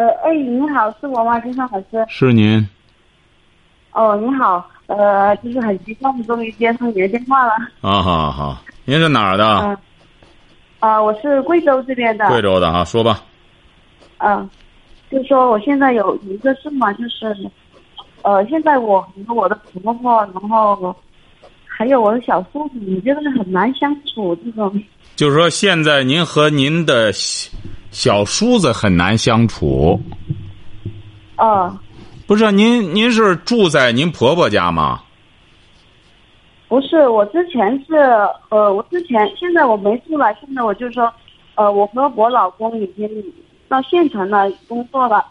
呃，哎，你好，是我吗？金山老师。是您。哦，你好，呃，就是很激动，终于接通你的电话了。啊，好好，您是哪儿的？嗯。啊，我是贵州这边的。贵州的哈，说吧。嗯，就说我现在有一个事嘛，就是，呃，现在我和我的婆婆，然后还有我的小叔子，就是很难相处这种。就是说，现在您和您的小叔子很难相处。哦。不是您，您是住在您婆婆家吗？不是，我之前是呃，我之前现在我没出来，现在我就说，呃，我和我老公已经到县城了工作了，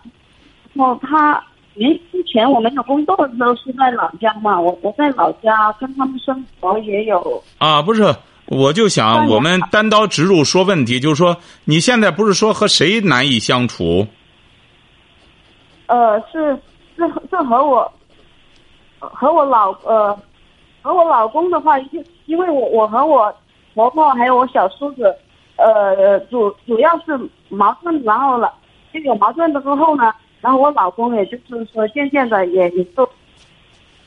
然后他您之前我没有工作的时候是在老家嘛，我我在老家跟他们生活也有。啊，不是，我就想我们单刀直入说问题，就是说你现在不是说和谁难以相处？呃，是是是和我和我老呃。和我老公的话，就因为我我和我婆婆还有我小叔子，呃，主主要是矛盾，然后了就有矛盾的之后呢，然后我老公也就是说渐渐的也也就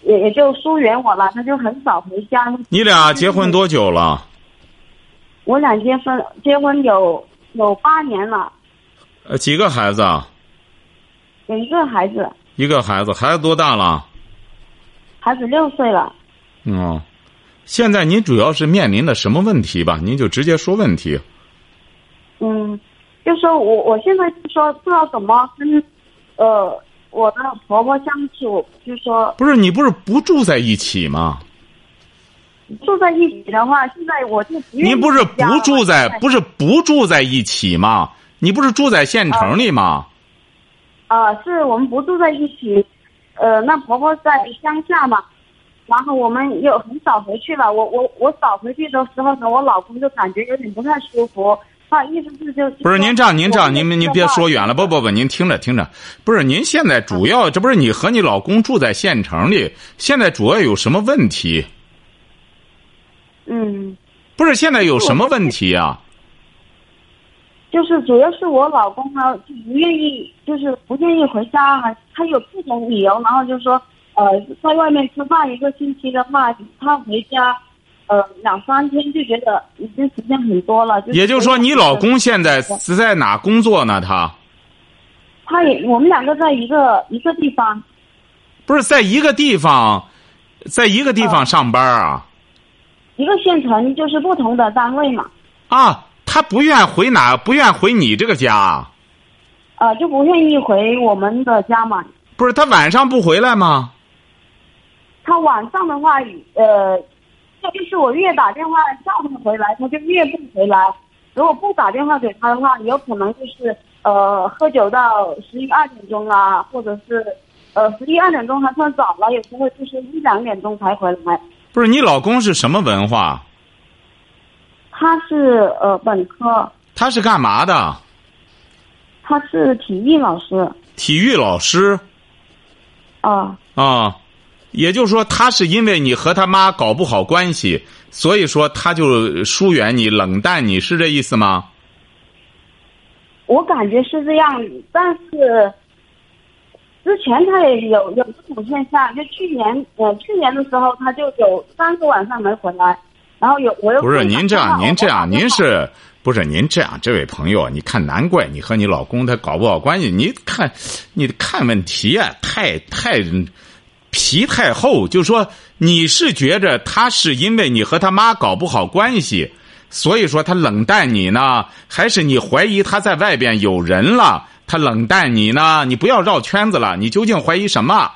也也就疏远我了，他就很少回家。你俩结婚多久了？我俩结婚结婚有有八年了。呃，几个孩子啊？有一个孩子。一个孩子，孩子多大了？孩子六岁了。哦，现在您主要是面临的什么问题吧？您就直接说问题。嗯，就说我我现在就说不知道怎么跟呃我的婆婆相处，就说不是你不是不住在一起吗？住在一起的话，现在我就您不是不住在不是不住在一起吗？你不是住在县城里吗？啊，是我们不住在一起，呃，那婆婆在乡下嘛。然后我们又很少回去了。我我我早回去的时候呢，我老公就感觉有点不太舒服。他意思是就不是您这样，您这样，您您别说远了，不不不，您听着听着，不是您现在主要，这不是你和你老公住在县城里，现在主要有什么问题？嗯，不是现在有什么问题啊？就是主要是我老公呢，就不愿意，就是不愿意回家，他有各种理由，然后就说。呃，在外面吃饭一个星期的话，他回家，呃，两三天就觉得已经时间很多了。也就是说，你老公现在是在哪工作呢？他，他也，我们两个在一个一个地方，不是在一个地方，在一个地方上班啊？一个县城就是不同的单位嘛。啊，他不愿回哪？不愿回你这个家？啊，就不愿意回我们的家嘛。不是他晚上不回来吗？他晚上的话，呃，就是我越打电话叫他回来，他就越不回来。如果不打电话给他的话，有可能就是呃喝酒到十一二点钟啊，或者是呃十一二点钟还算早了，有时候就是一两点钟才回来。不是你老公是什么文化？他是呃本科。他是干嘛的？他是体育老师。体育老师。啊。啊。也就是说，他是因为你和他妈搞不好关系，所以说他就疏远你、冷淡你，是这意思吗？我感觉是这样，但是之前他也有有这种现象，就去年呃去年的时候，他就有三个晚上没回来，然后有我又不是您这样，您这样，您是不是您这样？这位朋友，你看，难怪你和你老公他搞不好关系。你看，你看问题啊，太太。皮太厚，就说你是觉着他是因为你和他妈搞不好关系，所以说他冷淡你呢，还是你怀疑他在外边有人了，他冷淡你呢？你不要绕圈子了，你究竟怀疑什么？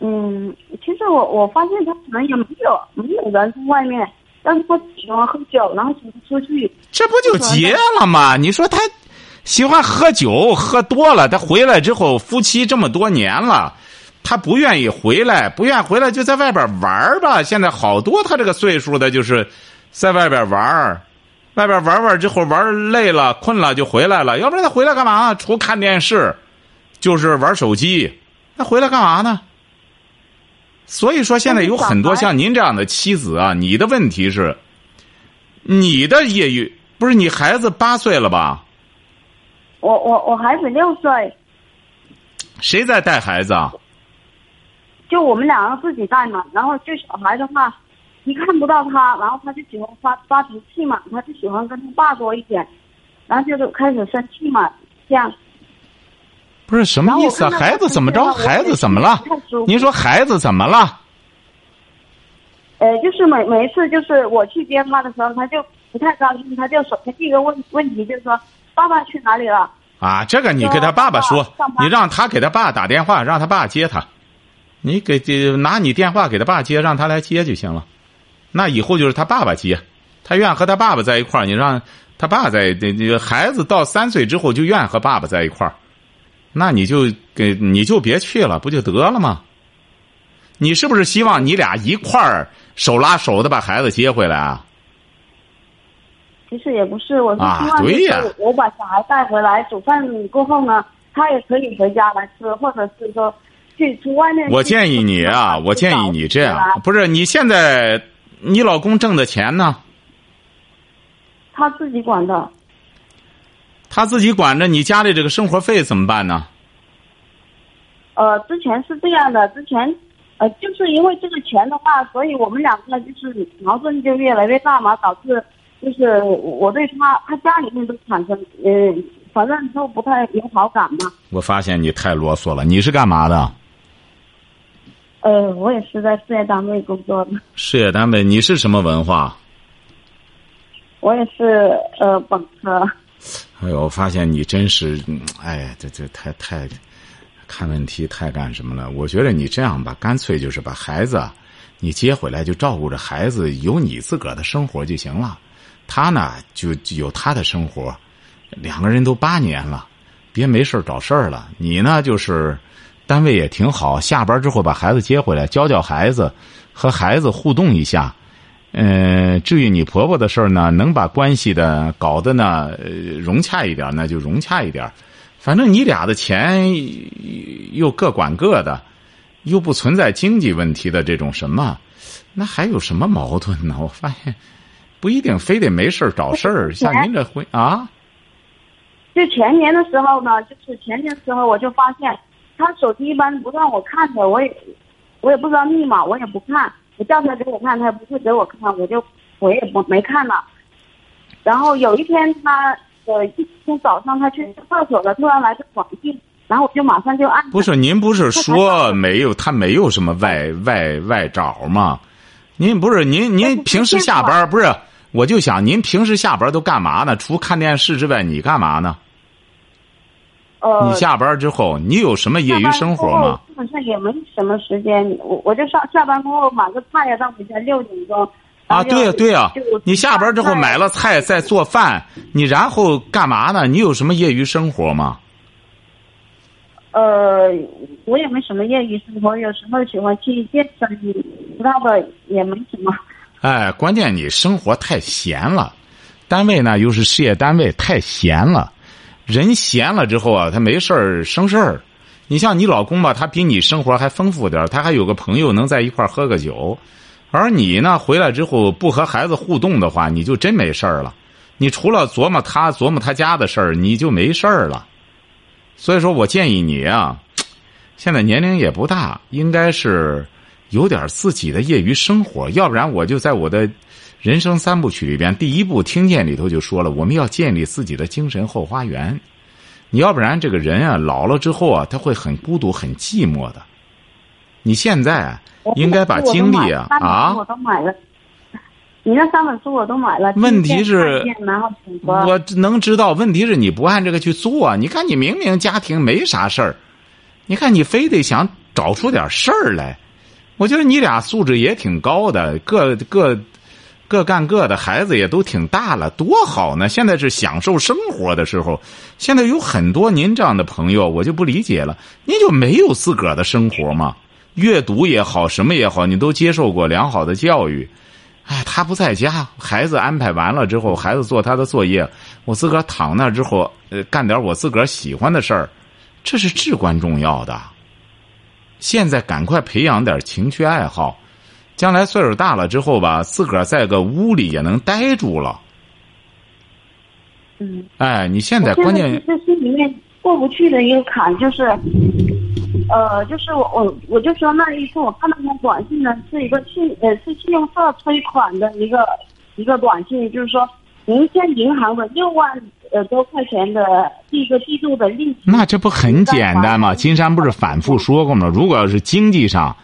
嗯，其实我我发现他可能也没有没有人在外面，但是他喜欢喝酒，然后喜欢出去。这不就结了吗？你说他。喜欢喝酒，喝多了，他回来之后，夫妻这么多年了，他不愿意回来，不愿意回来，就在外边玩儿吧。现在好多他这个岁数的，就是在外边玩儿，外边玩玩之后玩累了、困了就回来了。要不然他回来干嘛？除看电视，就是玩手机。那回来干嘛呢？所以说，现在有很多像您这样的妻子啊，你的问题是，你的业余不是你孩子八岁了吧？我我我孩子六岁，谁在带孩子啊？就我们两个自己带嘛。然后就小孩的话，一看不到他，然后他就喜欢发发脾气嘛，他就喜欢跟他爸多一点，然后就开始生气嘛，这样。不是什么意思啊？孩子怎么着？孩子怎么了？您说孩子怎么了？呃，就是每每一次就是我去接他的时候，他就不太高兴，他就首先第一个问问题就是说。爸爸去哪里了？啊，这个你给他爸爸说，你让他给他爸打电话，让他爸接他。你给拿你电话给他爸接，让他来接就行了。那以后就是他爸爸接，他愿和他爸爸在一块儿，你让他爸在。这这孩子到三岁之后就愿和爸爸在一块儿，那你就给你就别去了，不就得了吗？你是不是希望你俩一块儿手拉手的把孩子接回来啊？其实也不是，我是希望就是我把小孩带回来，煮饭过后呢，他也可以回家来吃，或者是说。我建议你啊，我建议你这样，不是你现在你老公挣的钱呢？他自己管的。他自己管着，你家里这个生活费怎么办呢？呃，之前是这样的，之前呃，就是因为这个钱的话，所以我们两个就是矛盾就越来越大嘛，导致。就是我对他，他家里面都产生，嗯，反正都不太有好感嘛。我发现你太啰嗦了，你是干嘛的？呃，我也是在事业单位工作的。事业单位，你是什么文化？我也是呃本科。哎呦，我发现你真是，哎，这这太太看问题太干什么了？我觉得你这样吧，干脆就是把孩子你接回来，就照顾着孩子，有你自个儿的生活就行了。他呢，就有他的生活，两个人都八年了，别没事找事儿了。你呢，就是单位也挺好，下班之后把孩子接回来，教教孩子，和孩子互动一下。嗯，至于你婆婆的事儿呢，能把关系的搞得呢融洽一点，那就融洽一点。反正你俩的钱又各管各的，又不存在经济问题的这种什么，那还有什么矛盾呢？我发现。不一定非得没事找事儿，像您这会啊？就前年的时候呢，就是前年的时候，我就发现他手机一般不让我看的，我也我也不知道密码，我也不看。我叫他给我看，他也不会给我看，我就我也不没看了。然后有一天，他呃一天早上他去厕所了，突然来个短信，然后我就马上就按。不是您不是说没有他没有什么外外外找吗？您不是您您平时下班不是？我就想，您平时下班都干嘛呢？除看电视之外，你干嘛呢？呃，你下班之后，你有什么业余生活吗？基本上也没什么时间，我我就上下班过后买个菜呀，到回家六点钟。啊，对呀对呀，你下班之后买了菜再做饭，你然后干嘛呢？你有什么业余生活吗？呃，我也没什么业余生活，有时候喜欢去健身，其他的也没什么。哎，关键你生活太闲了，单位呢又是事业单位，太闲了。人闲了之后啊，他没事儿生事儿。你像你老公吧，他比你生活还丰富点他还有个朋友能在一块儿喝个酒。而你呢，回来之后不和孩子互动的话，你就真没事儿了。你除了琢磨他琢磨他家的事儿，你就没事儿了。所以说我建议你啊，现在年龄也不大，应该是。有点自己的业余生活，要不然我就在我的人生三部曲里边，第一部听见里头就说了，我们要建立自己的精神后花园。你要不然这个人啊，老了之后啊，他会很孤独、很寂寞的。你现在应该把精力啊啊，我都买了。你那三本书我都买了。问题是，我能知道，问题是你不按这个去做。你看，你明明家庭没啥事儿，你看你非得想找出点事儿来。我觉得你俩素质也挺高的，各各各干各的，孩子也都挺大了，多好呢！现在是享受生活的时候。现在有很多您这样的朋友，我就不理解了，您就没有自个儿的生活吗？阅读也好，什么也好，你都接受过良好的教育。哎，他不在家，孩子安排完了之后，孩子做他的作业，我自个儿躺那之后，呃，干点我自个儿喜欢的事儿，这是至关重要的。现在赶快培养点情趣爱好，将来岁数大了之后吧，自个儿在个屋里也能待住了。嗯，哎，你现在关键这心里面过不去的一个坎就是，呃，就是我我我就说那一次我看到那短信呢，是一个信呃是信用社催款的一个一个短信，就是说您欠银行的六万呃多块钱的第一个季度的利息。那这不很简单吗？金山不是反复说过吗？如果要是经济上，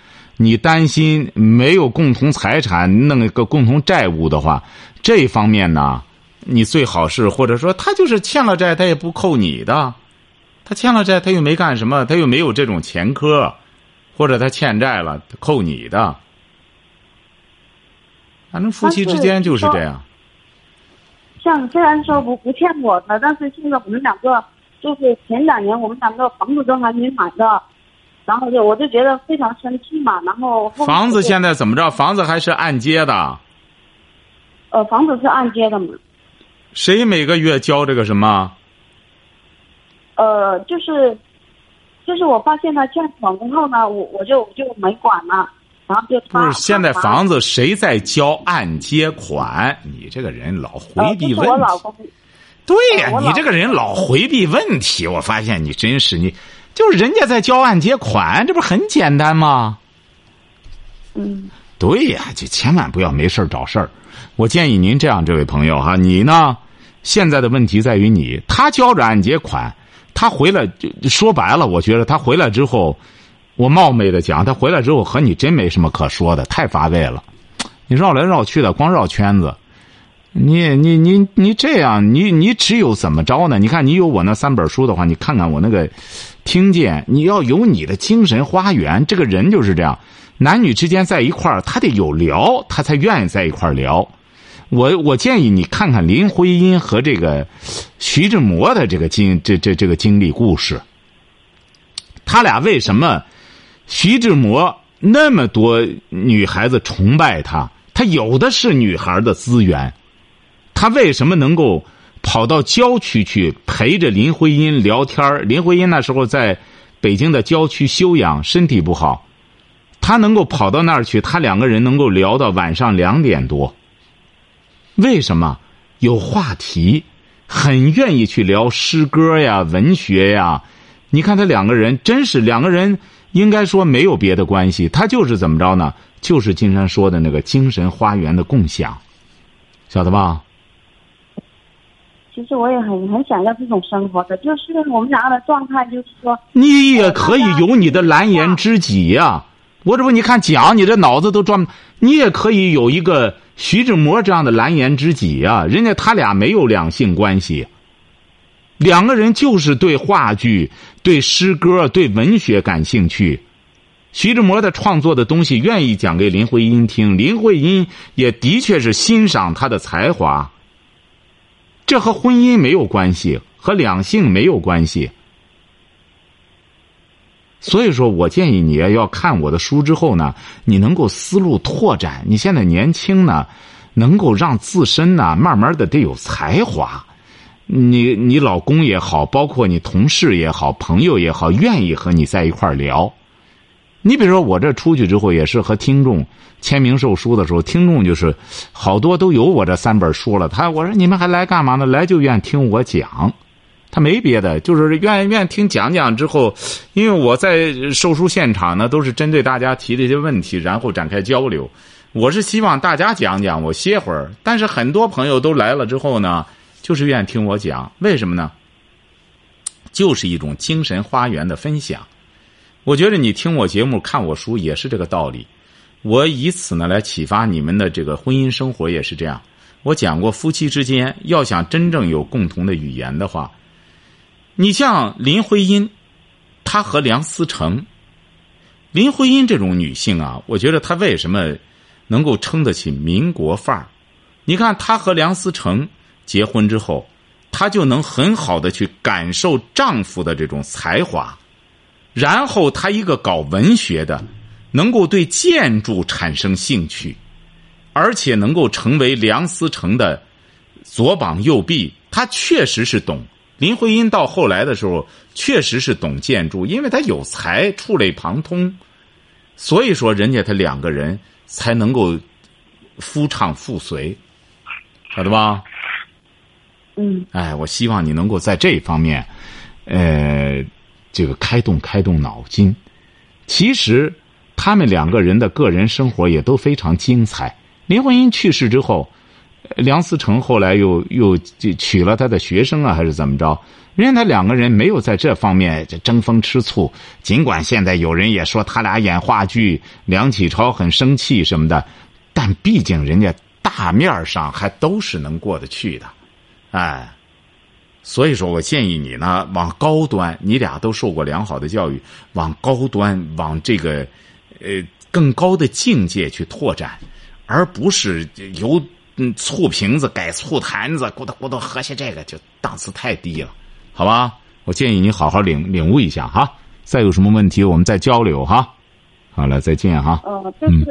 你担心没有共同财产，弄一个共同债务的话，这方面呢，你最好是或者说他就是欠了债，他也不扣你的。他欠了债，他又没干什么，他又没有这种前科，或者他欠债了，扣你的。反正夫妻之间就是这样。像虽然说不不欠我的，但是现在我们两个就是前两年我们两个房子都还没买的，然后就我就觉得非常生气嘛，然后后房子现在怎么着？房子还是按揭的，呃房子是按揭的嘛，谁每个月交这个什么？呃就是就是我发现他欠款之后呢，我我就就没管了，然后就不是，现在房子谁在交按揭款？你这个人老回呃就是避问题。我老公对呀、你这个人老回避问题，我发现你真是你，就是人家在交按揭款，这不是很简单吗？嗯对呀，就千万不要没事儿找事儿。我建议您这样，这位朋友哈，你呢，现在的问题在于你，他交着按揭款，他回来就说白了，我觉得他回来之后，我冒昧的讲，他回来之后和你真没什么可说的，太乏味了。你绕来绕去的，光绕圈子。你你你你这样，你你只有怎么着呢？你看，你有我那三本书的话，你看看我那个，听见你要有你的精神花园。这个人就是这样，男女之间在一块儿，他得有聊，他才愿意在一块儿聊。我我建议你看看林徽因和这个徐志摩的这个经这这这个经历故事。他俩为什么徐志摩那么多女孩子崇拜他？他有的是女孩的资源。他为什么能够跑到郊区去陪着林徽因聊天林徽因那时候在北京的郊区休养，身体不好，他能够跑到那儿去，他两个人能够聊到晚上两点多。为什么？有话题，很愿意去聊诗歌呀、文学呀。你看他两个人，真是两个人，应该说没有别的关系，他就是怎么着呢？就是金山说的那个精神花园的共享，晓得吧？其实我也很很想要这种生活的，就是我们两个的状态，就是说，你也可以有你的蓝颜知己呀、我这不，你看讲，你这脑子都转，你也可以有一个徐志摩这样的蓝颜知己呀、人家他俩没有两性关系，两个人就是对话剧、对诗歌、对文学感兴趣。徐志摩的创作的东西愿意讲给林徽因听，林徽因也的确是欣赏他的才华。这和婚姻没有关系，和两性没有关系。所以说我建议你要看我的书之后呢，你能够思路拓展。你现在年轻呢，能够让自身呢慢慢的得有才华。你你老公也好，包括你同事也好，朋友也好，愿意和你在一块儿聊。你比如说，我这出去之后也是和听众签名售书的时候，听众就是好多都有我这三本书了。他我说你们还来干嘛呢？来就愿听我讲，他没别的，就是愿意愿意听讲讲之后，因为我在售书现场呢，都是针对大家提的一些问题，然后展开交流。我是希望大家讲讲，我歇会儿。但是很多朋友都来了之后呢，就是愿意听我讲，为什么呢？就是一种精神花园的分享。我觉得你听我节目、看我书也是这个道理。我以此呢来启发你们的这个婚姻生活也是这样。我讲过，夫妻之间要想真正有共同的语言的话，你像林徽因，她和梁思成，林徽因这种女性啊，我觉得她为什么能够撑得起民国范儿？你看她和梁思成结婚之后，她就能很好的去感受丈夫的这种才华，然后他一个搞文学的，能够对建筑产生兴趣，而且能够成为梁思成的左膀右臂。他确实是懂。林徽因到后来的时候，确实是懂建筑，因为他有才，触类旁通，所以说人家他两个人才能够夫唱妇随，晓得吧？嗯哎，我希望你能够在这方面，呃，这个开动开动脑筋。其实他们两个人的个人生活也都非常精彩。林徽因去世之后，梁思成后来又又娶了他的学生啊，还是怎么着？人家他两个人没有在这方面争风吃醋。尽管现在有人也说他俩演话剧，梁启超很生气什么的，但毕竟人家大面上还都是能过得去的。哎，所以说我建议你呢，往高端，你俩都受过良好的教育，往高端，往这个呃更高的境界去拓展，而不是由嗯醋瓶子改醋坛子，咕咚咕咚喝下这个，就档次太低了，好吧？我建议你好好领领悟一下哈。再有什么问题，我们再交流哈。好了，再见哈。呃，就是、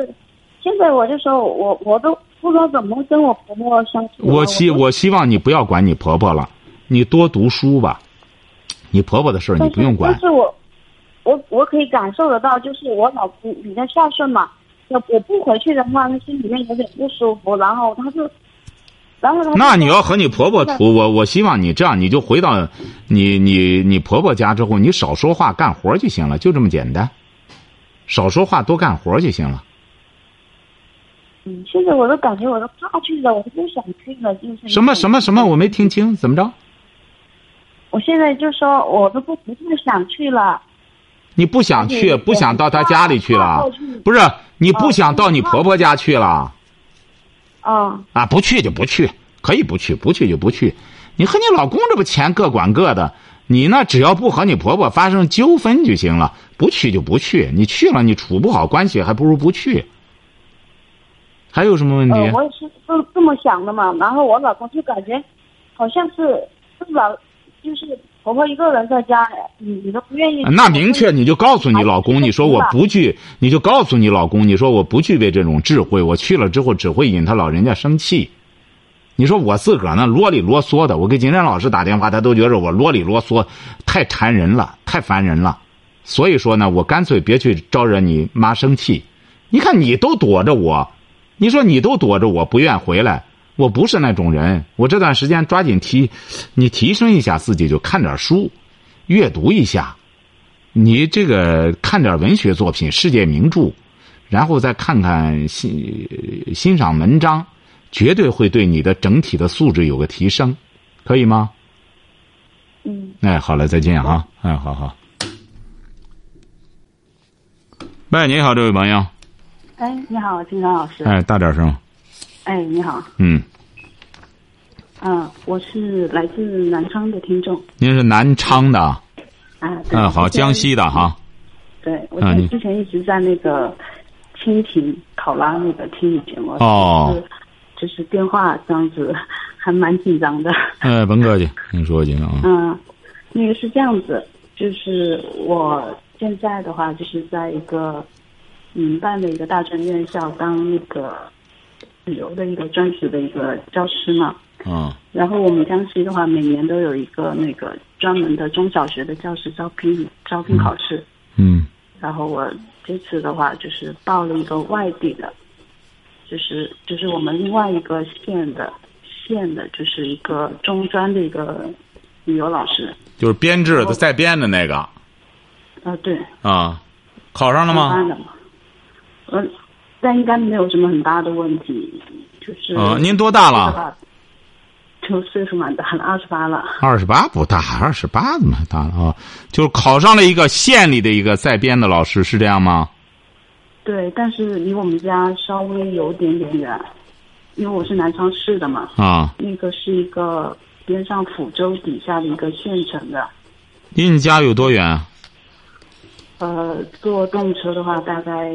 现在我就说我我都不知道怎么跟我婆婆相处。我希我希望你不要管你婆婆了，你多读书吧。你婆婆的事儿你不用管但。是我我我可以感受得到，就是我老公比较孝顺嘛。我我不回去的话，他心里面有点不舒服，然后他就，然后他那你要和你婆婆处，我我希望你这样，你就回到你你你婆婆家之后，你少说话，干活就行了，就这么简单。少说话，多干活就行了。嗯，现在我都感觉我都怕去了，我都不想去了，就是什么什么什么，我没听清，怎么着？我现在就说我都不不太想去了。你不想去，嗯不想到他家里去了？不是，你不想到你婆婆家去了？啊，啊，不去就不去，可以不去，不去就不去。你和你老公这不钱各管各的，你呢只要不和你婆婆发生纠纷就行了，不去就不去。你去了，你处不好关系，还不如不去。还有什么问题？呃，我也是这这么想的嘛。然后我老公就感觉好像是是老就是婆婆一个人在家，你你都不愿意。那明确你就告诉你老公，你说我不具，你就告诉你老公，你说我不具备这种智慧，我去了之后只会引他老人家生气。你说我自个儿呢啰里啰嗦的，我给金山老师打电话，他都觉着我啰里啰嗦，太缠人了，太烦人了。所以说呢，我干脆别去招惹你妈生气。你看你都躲着我，你说你都躲着我不愿回来，我不是那种人。我这段时间抓紧提，你提升一下自己，就看点书，阅读一下。你这个看点文学作品、世界名著，然后再看看欣欣赏文章，绝对会对你的整体的素质有个提升，可以吗？嗯，哎，好了，再见啊！哎，好好。喂，你好，这位朋友。哎，你好，金刚老师。哎，大点声。哎，你好，嗯，啊，我是来自南昌的听众。您是南昌的？啊，对嗯，好，江西的哈。对，我之前一直在那个蜻蜓考拉那个听你节目。哦就是。就是电话这样子，还蛮紧张的。哎，甭客气，您说去啊。嗯，那个是这样子，就是我现在的话，就是在一个民办的一个大专院校当那个旅游的一个专职的一个教师嘛。嗯然后我们江西的话，每年都有一个那个专门的中小学的教师招聘招聘考试。嗯然后我这次的话就是报了一个外地的，就是就是我们另外一个县的县的，就是一个中专的一个旅游老师。就是编制的在编的那个啊，对，啊，考上了吗？嗯，但应该没有什么很大的问题，就是。啊，您多大了？？就岁数蛮大了，二十八了。二十八不大，二十八怎么大了啊？就是考上了一个县里的一个在编的老师，是这样吗？对，但是离我们家稍微有点点远，因为我是南昌市的嘛，啊，那个是一个边上抚州底下的一个县城的。离你家有多远？呃，坐动车的话大概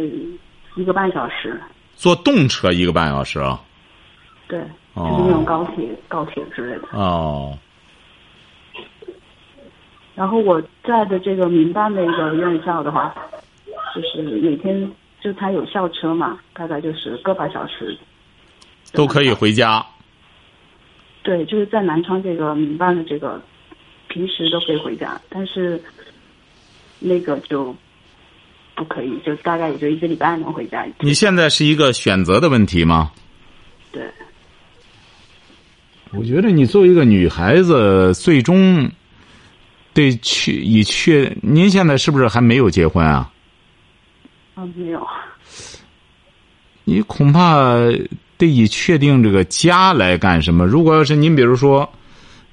一个半小时。坐动车一个半小时啊。对，就是那种高铁、高铁之类的。哦，然后我在的这个民办的一个院校的话，就是每天就他有校车嘛，大概就是个把小时。都可以回家。对，就是在南昌这个民办的这个，平时都可以回家，但是那个就不可以，就大概也就一个礼拜能回家一次。你现在是一个选择的问题吗？对，我觉得你作为一个女孩子，最终得去以确。您现在是不是还没有结婚啊？啊，没有。你恐怕得以确定这个家来干什么。如果要是您，比如说，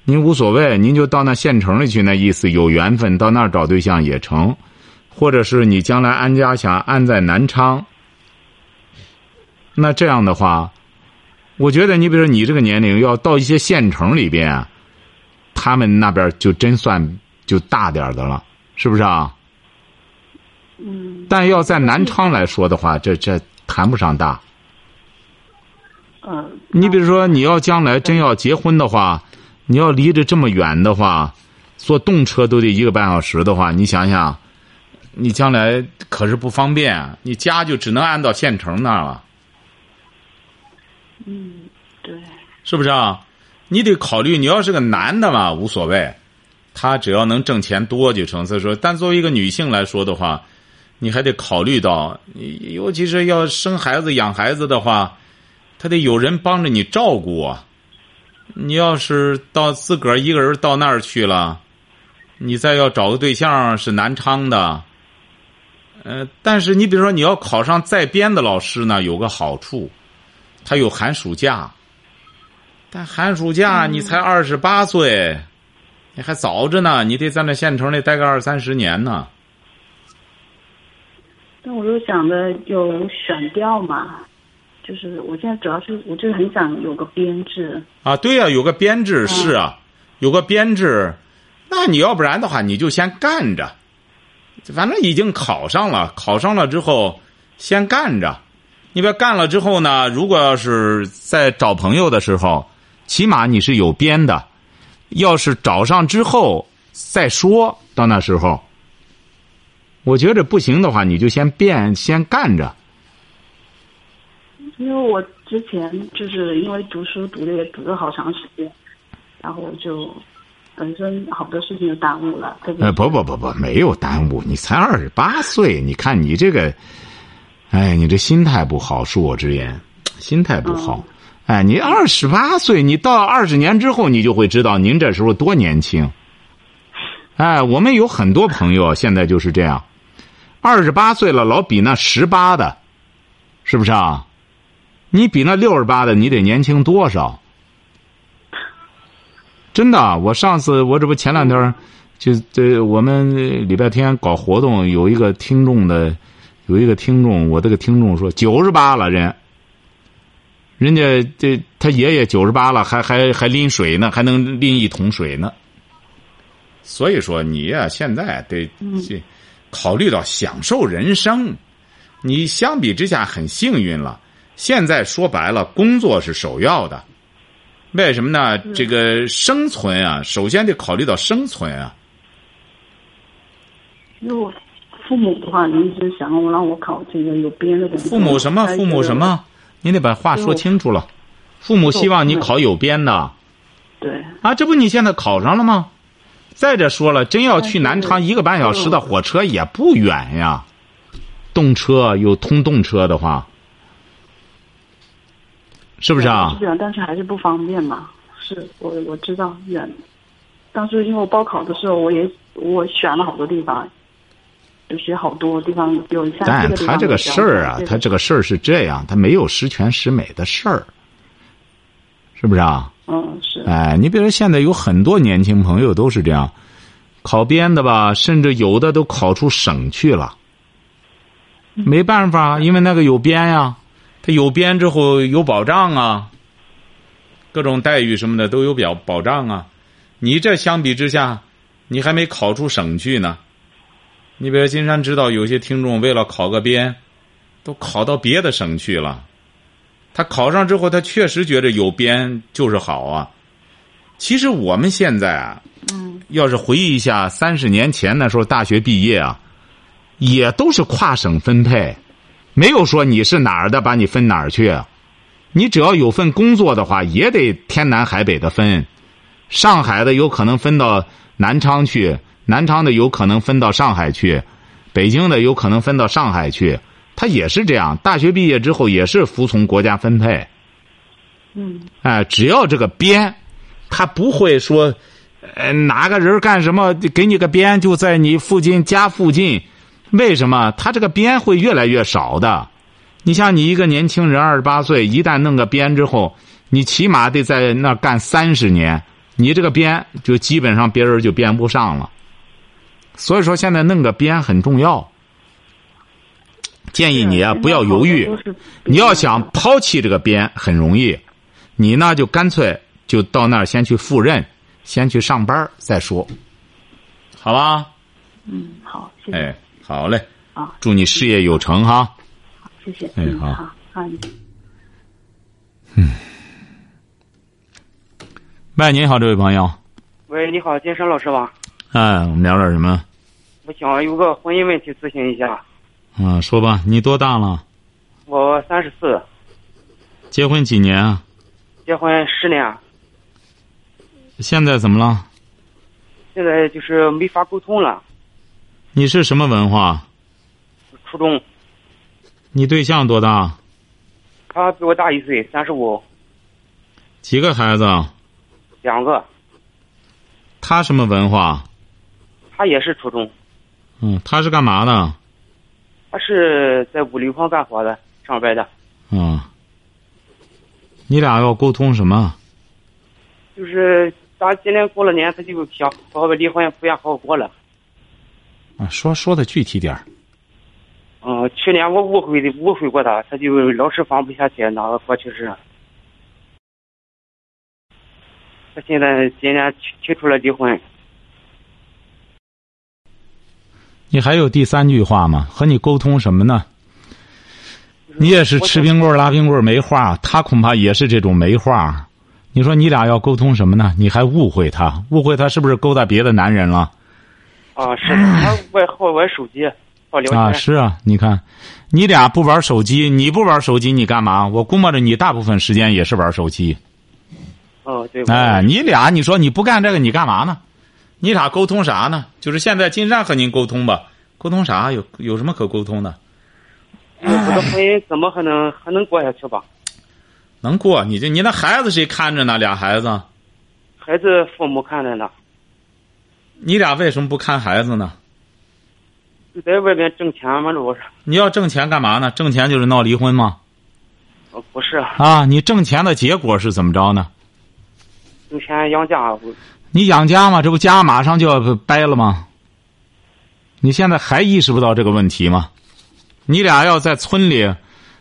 您无所谓，您就到那县城里去，那意思有缘分到那儿找对象也成，或者是你将来安家想安在南昌，那这样的话，我觉得你比如说你这个年龄要到一些县城里边，他们那边就真算就大点儿的了，是不是啊？嗯。但要在南昌来说的话，这这。谈不上大。嗯。你比如说，你要将来真要结婚的话，你要离着这么远的话，坐动车都得一个半小时的话，你想想，你将来可是不方便啊，你家就只能安到县城那儿了。嗯，对。是不是啊？你得考虑，你要是个男的嘛，无所谓，他只要能挣钱多就成。所以说，但作为一个女性来说的话。你还得考虑到，尤其是要生孩子、养孩子的话，他得有人帮着你照顾啊。你要是到自个儿一个人到那儿去了，你再要找个对象是南昌的，呃，但是你比如说你要考上在编的老师呢，有个好处，他有寒暑假。但寒暑假你才二十八岁，你还早着呢，你得在那县城里待个二三十年呢。但我又想着有选调嘛，就是我现在主要是我就是很想有个编制。啊，对呀，有个编制是啊，有个编制，那你要不然的话，你就先干着，反正已经考上了，考上了之后先干着，你别干了之后呢，如果要是在找朋友的时候，起码你是有编的，要是找上之后再说到那时候。我觉着不行的话，你就先变，先干着。因为我之前就是因为读书读的也读了好长时间，然后就本身好多事情就耽误了。呃，不不不不，没有耽误，你才二十八岁，你看你这个，哎，你这心态不好，恕我直言，心态不好。哎，你二十八岁，你到二十年之后，你就会知道您这时候多年轻。哎，我们有很多朋友现在就是这样。二十八岁了，老比那十八的，是不是啊？你比那六十八的，你得年轻多少？真的，我上次我这不前两天，就这我们礼拜天搞活动，有一个听众的，有一个听众，我这个听众说九十八了人，人家这他爷爷九十八了，还还还拎水呢，还能拎一桶水呢。所以说你呀，现在得这。考虑到享受人生，你相比之下很幸运了。现在说白了，工作是首要的。为什么呢？这个生存啊，首先得考虑到生存啊。因为我父母的话，您是想我让我考这个有编的。父母什么？父母什么？您得把话说清楚了。父母希望你考有编的。对。啊，这不你现在考上了吗？再者说了，真要去南昌一个半小时的火车也不远呀，动车有通动车的话，是不是啊？是远，但是还是不方便嘛。是我我知道远，当时因为我报考的时候，我也我选了好多地方，有些好多地方有一下但他这个事儿啊，他这个事儿是这样，他没有十全十美的事儿，是不是啊？嗯，是。哎，你比如说，现在有很多年轻朋友都是这样，考编的吧，甚至有的都考出省去了。没办法，因为那个有编呀，他有编之后有保障啊，各种待遇什么的都有表保障啊。你这相比之下，你还没考出省去呢。你比如金山知道有些听众为了考个编，都考到别的省去了。他考上之后，他确实觉得有编就是好啊。其实我们现在啊，嗯要是回忆一下三十年前那时候大学毕业啊，也都是跨省分配，没有说你是哪儿的把你分哪儿去。啊你只要有份工作的话，也得天南海北的分。上海的有可能分到南昌去，南昌的有可能分到上海去，北京的有可能分到上海去。他也是这样，大学毕业之后也是服从国家分配。嗯哎，只要这个编，他不会说，呃，哪个人干什么，给你个编就在你附近家附近，为什么？他这个编会越来越少的。你像你一个年轻人二十八岁，一旦弄个编之后，你起码得在那儿干三十年，你这个编就基本上别人就编不上了。所以说，现在弄个编很重要。建议你啊，不要犹豫。你要想抛弃这个编很容易，你呢就干脆就到那儿先去赴任，先去上班再说，好吧？嗯，好，谢谢。哎，好嘞，啊，祝你事业有成哈。谢谢。哎嗯，好好，好。喂，您好，这位朋友，喂，你好，金山老师吧？哎，我们聊点什么？我想有个婚姻问题咨询一下。啊，说吧，你多大了？我三十四，结婚几年啊？结婚十年，现在怎么了？现在就是没法沟通了。你是什么文化？初中，你对象多大？他比我大一岁，三十五，几个孩子？两个。他什么文化？他也是初中，嗯，他是干嘛的？他是在物流厂干活的，上班的。啊，你俩要沟通什么？就是咱今年过了年，他就想和我离婚，不愿和我过了。啊，说说的具体点儿。嗯，去年我误会的误会过他，他就老是放不下去，拿个过去是。他现在今年提提出了离婚。你还有第三句话吗？和你沟通什么呢？你也是吃冰棍拉冰棍没话，他恐怕也是这种没话。你说你俩要沟通什么呢？你还误会他，误会他是不是勾搭别的男人了？啊，是的，他外好玩手机，好聊天。啊，是啊，你看，你俩不玩手机，你不玩手机，你干嘛？我估摸着你大部分时间也是玩手机。哦，对。哎，你俩你说你不干这个，你干嘛呢？你俩沟通啥呢？就是现在金山和您沟通吧，沟通啥？有有什么可沟通的？我的婚姻怎么还能还能过下去吧？能过？你这你那孩子谁看着呢？俩孩子，孩子父母看着呢，你俩为什么不看孩子呢？就在外边挣钱嘛，这不是？你要挣钱干嘛呢？挣钱就是闹离婚吗？哦，不是，啊，你挣钱的结果是怎么着呢？挣钱养家。我你养家嘛，这不家马上就要掰了吗？你现在还意识不到这个问题吗？你俩要在村里，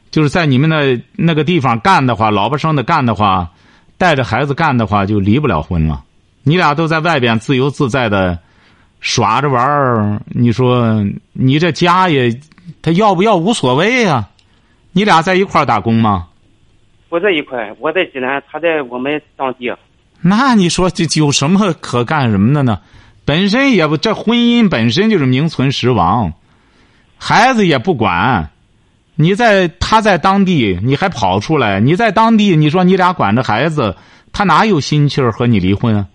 就是在你们那那个地方干的话，老婆生的干的话，带着孩子干的话，就离不了婚了。你俩都在外边自由自在的耍着玩儿，你说你这家也，他要不要无所谓呀、你俩在一块儿打工吗？不在一块，我在济南，他在我们当地。那你说这有什么可干什么的呢？本身也不，这婚姻本身就是名存实亡，孩子也不管。你在他在当地，你还跑出来？你在当地，你说你俩管着孩子，他哪有心气儿和你离婚啊？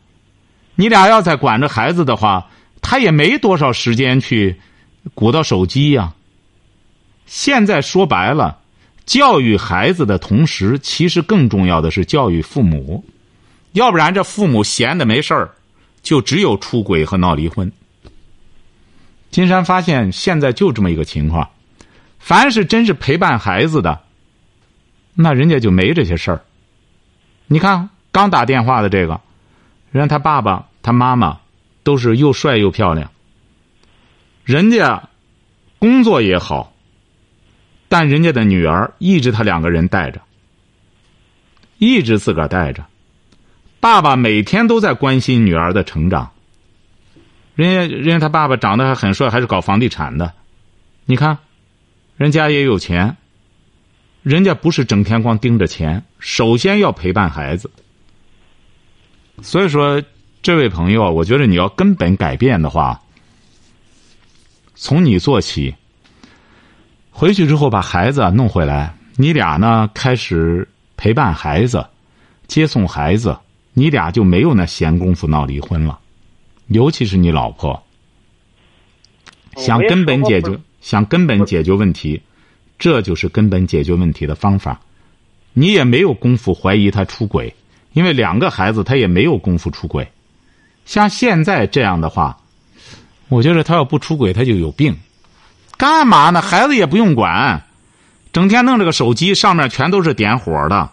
你俩要再管着孩子的话，他也没多少时间去鼓捣手机呀、现在说白了，教育孩子的同时，其实更重要的是教育父母。要不然这父母闲的没事儿，就只有出轨和闹离婚。金山发现现在就这么一个情况，凡是真是陪伴孩子的，那人家就没这些事儿。你看刚打电话的这个，人家他爸爸他妈妈都是又帅又漂亮，人家工作也好，但人家的女儿一直他两个人带着，一直自个儿带着。爸爸每天都在关心女儿的成长。人家人家他爸爸长得还很帅，还是搞房地产的。你看，人家也有钱。人家不是整天光盯着钱，首先要陪伴孩子。所以说，这位朋友，我觉得你要根本改变的话，从你做起。回去之后把孩子弄回来，你俩呢开始陪伴孩子，接送孩子，你俩就没有那闲工夫闹离婚了。尤其是你老婆，想根本解决，想根本解决问题，这就是根本解决问题的方法。你也没有功夫怀疑他出轨，因为两个孩子他也没有功夫出轨。像现在这样的话，我觉得他要不出轨，他就有病。干嘛呢？孩子也不用管，整天弄这个手机，上面全都是点火的，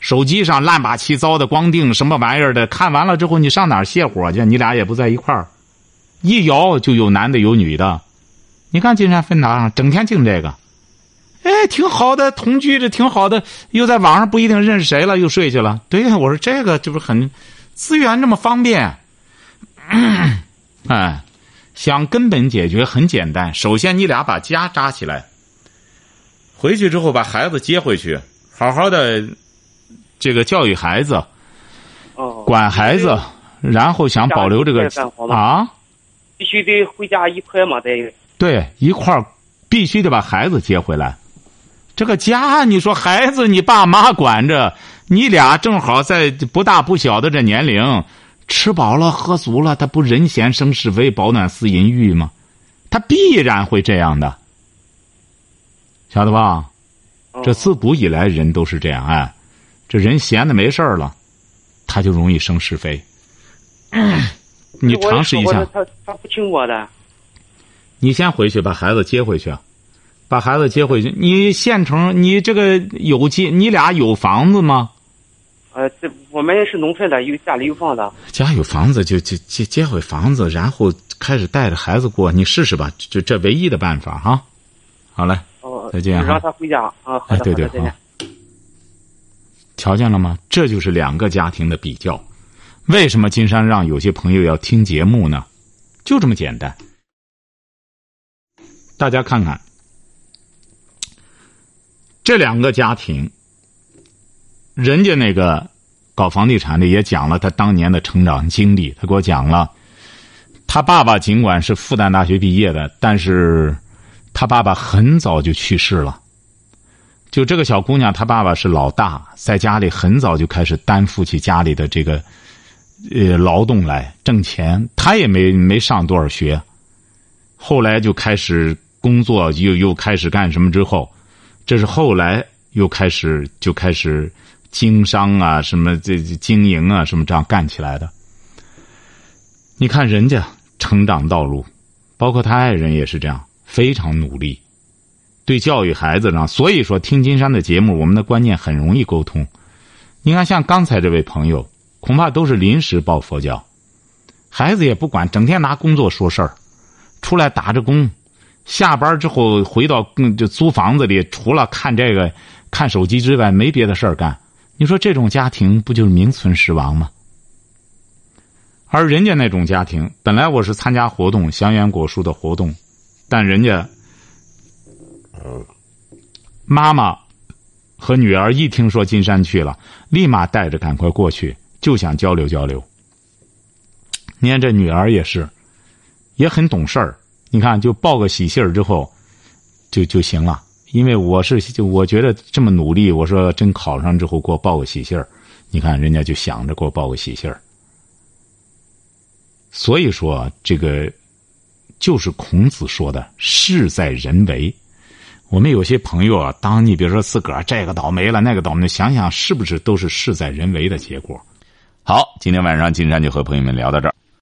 手机上乱八七糟的光腚什么玩意儿的，看完了之后你上哪儿泄火去？你俩也不在一块儿，一摇就有男的有女的，你看金山芬达整天净这个，哎，挺好的，同居着挺好的，又在网上不一定认识谁了，又睡去了。对呀，我说这个这不是很资源这么方便，哎。想根本解决很简单，首先你俩把家扎起来。回去之后把孩子接回去，好好的这个教育孩子，哦，管孩子，然后想保留这个啊，必须得回家一块嘛，得对一块儿，必须得把孩子接回来。这个家，你说孩子你爸妈管着，你俩正好在不大不小的这年龄。吃饱了喝足了，他不人闲生是非，饱暖思淫欲吗？他必然会这样的，晓得吧？这自古以来人都是这样哎，这人闲的没事了，他就容易生是非。你尝试一下。他他不听我的。你先回去把孩子接回去，把孩子接回去。你县城，你这个有机，你俩有房子吗？呃，这我们是农村的，有家里有房子。家有房子就就接接回房子，然后开始带着孩子过，你试试吧，就这唯一的办法哈。好嘞，哦，再见让他回家啊。哎，对对，好。瞧见了吗？这就是两个家庭的比较。为什么金山让有些朋友要听节目呢？就这么简单。大家看看这两个家庭。人家那个搞房地产的也讲了他当年的成长经历。他给我讲了，他爸爸尽管是复旦大学毕业的，但是他爸爸很早就去世了。就这个小姑娘，她爸爸是老大，在家里很早就开始担负起家里的这个呃劳动来挣钱。他也没没上多少学，后来就开始工作，又又开始干什么之后，这是后来又开始就开始。经商啊，什么这经营啊，什么这样干起来的？你看人家成长道路，包括他爱人也是这样，非常努力，对教育孩子上。所以说，听金山的节目，我们的观念很容易沟通。你看，像刚才这位朋友，恐怕都是临时抱佛脚，孩子也不管，整天拿工作说事儿，出来打着工，下班之后回到就租房子里，除了看这个看手机之外，没别的事儿干。你说这种家庭不就是名存实亡吗？而人家那种家庭，本来我是参加活动，祥源果树的活动，但人家妈妈和女儿一听说金山去了，立马带着赶快过去，就想交流交流。你看这女儿也是，也很懂事儿。你看，就报个喜信儿之后，就就行了。因为我是就我觉得这么努力，我说真考上之后给我报个喜信儿，你看人家就想着给我报个喜信儿。所以说这个就是孔子说的“事在人为”。我们有些朋友啊，当你比如说自个儿这个倒霉了那个倒霉，想想是不是都是事在人为的结果？好，今天晚上金山就和朋友们聊到这儿。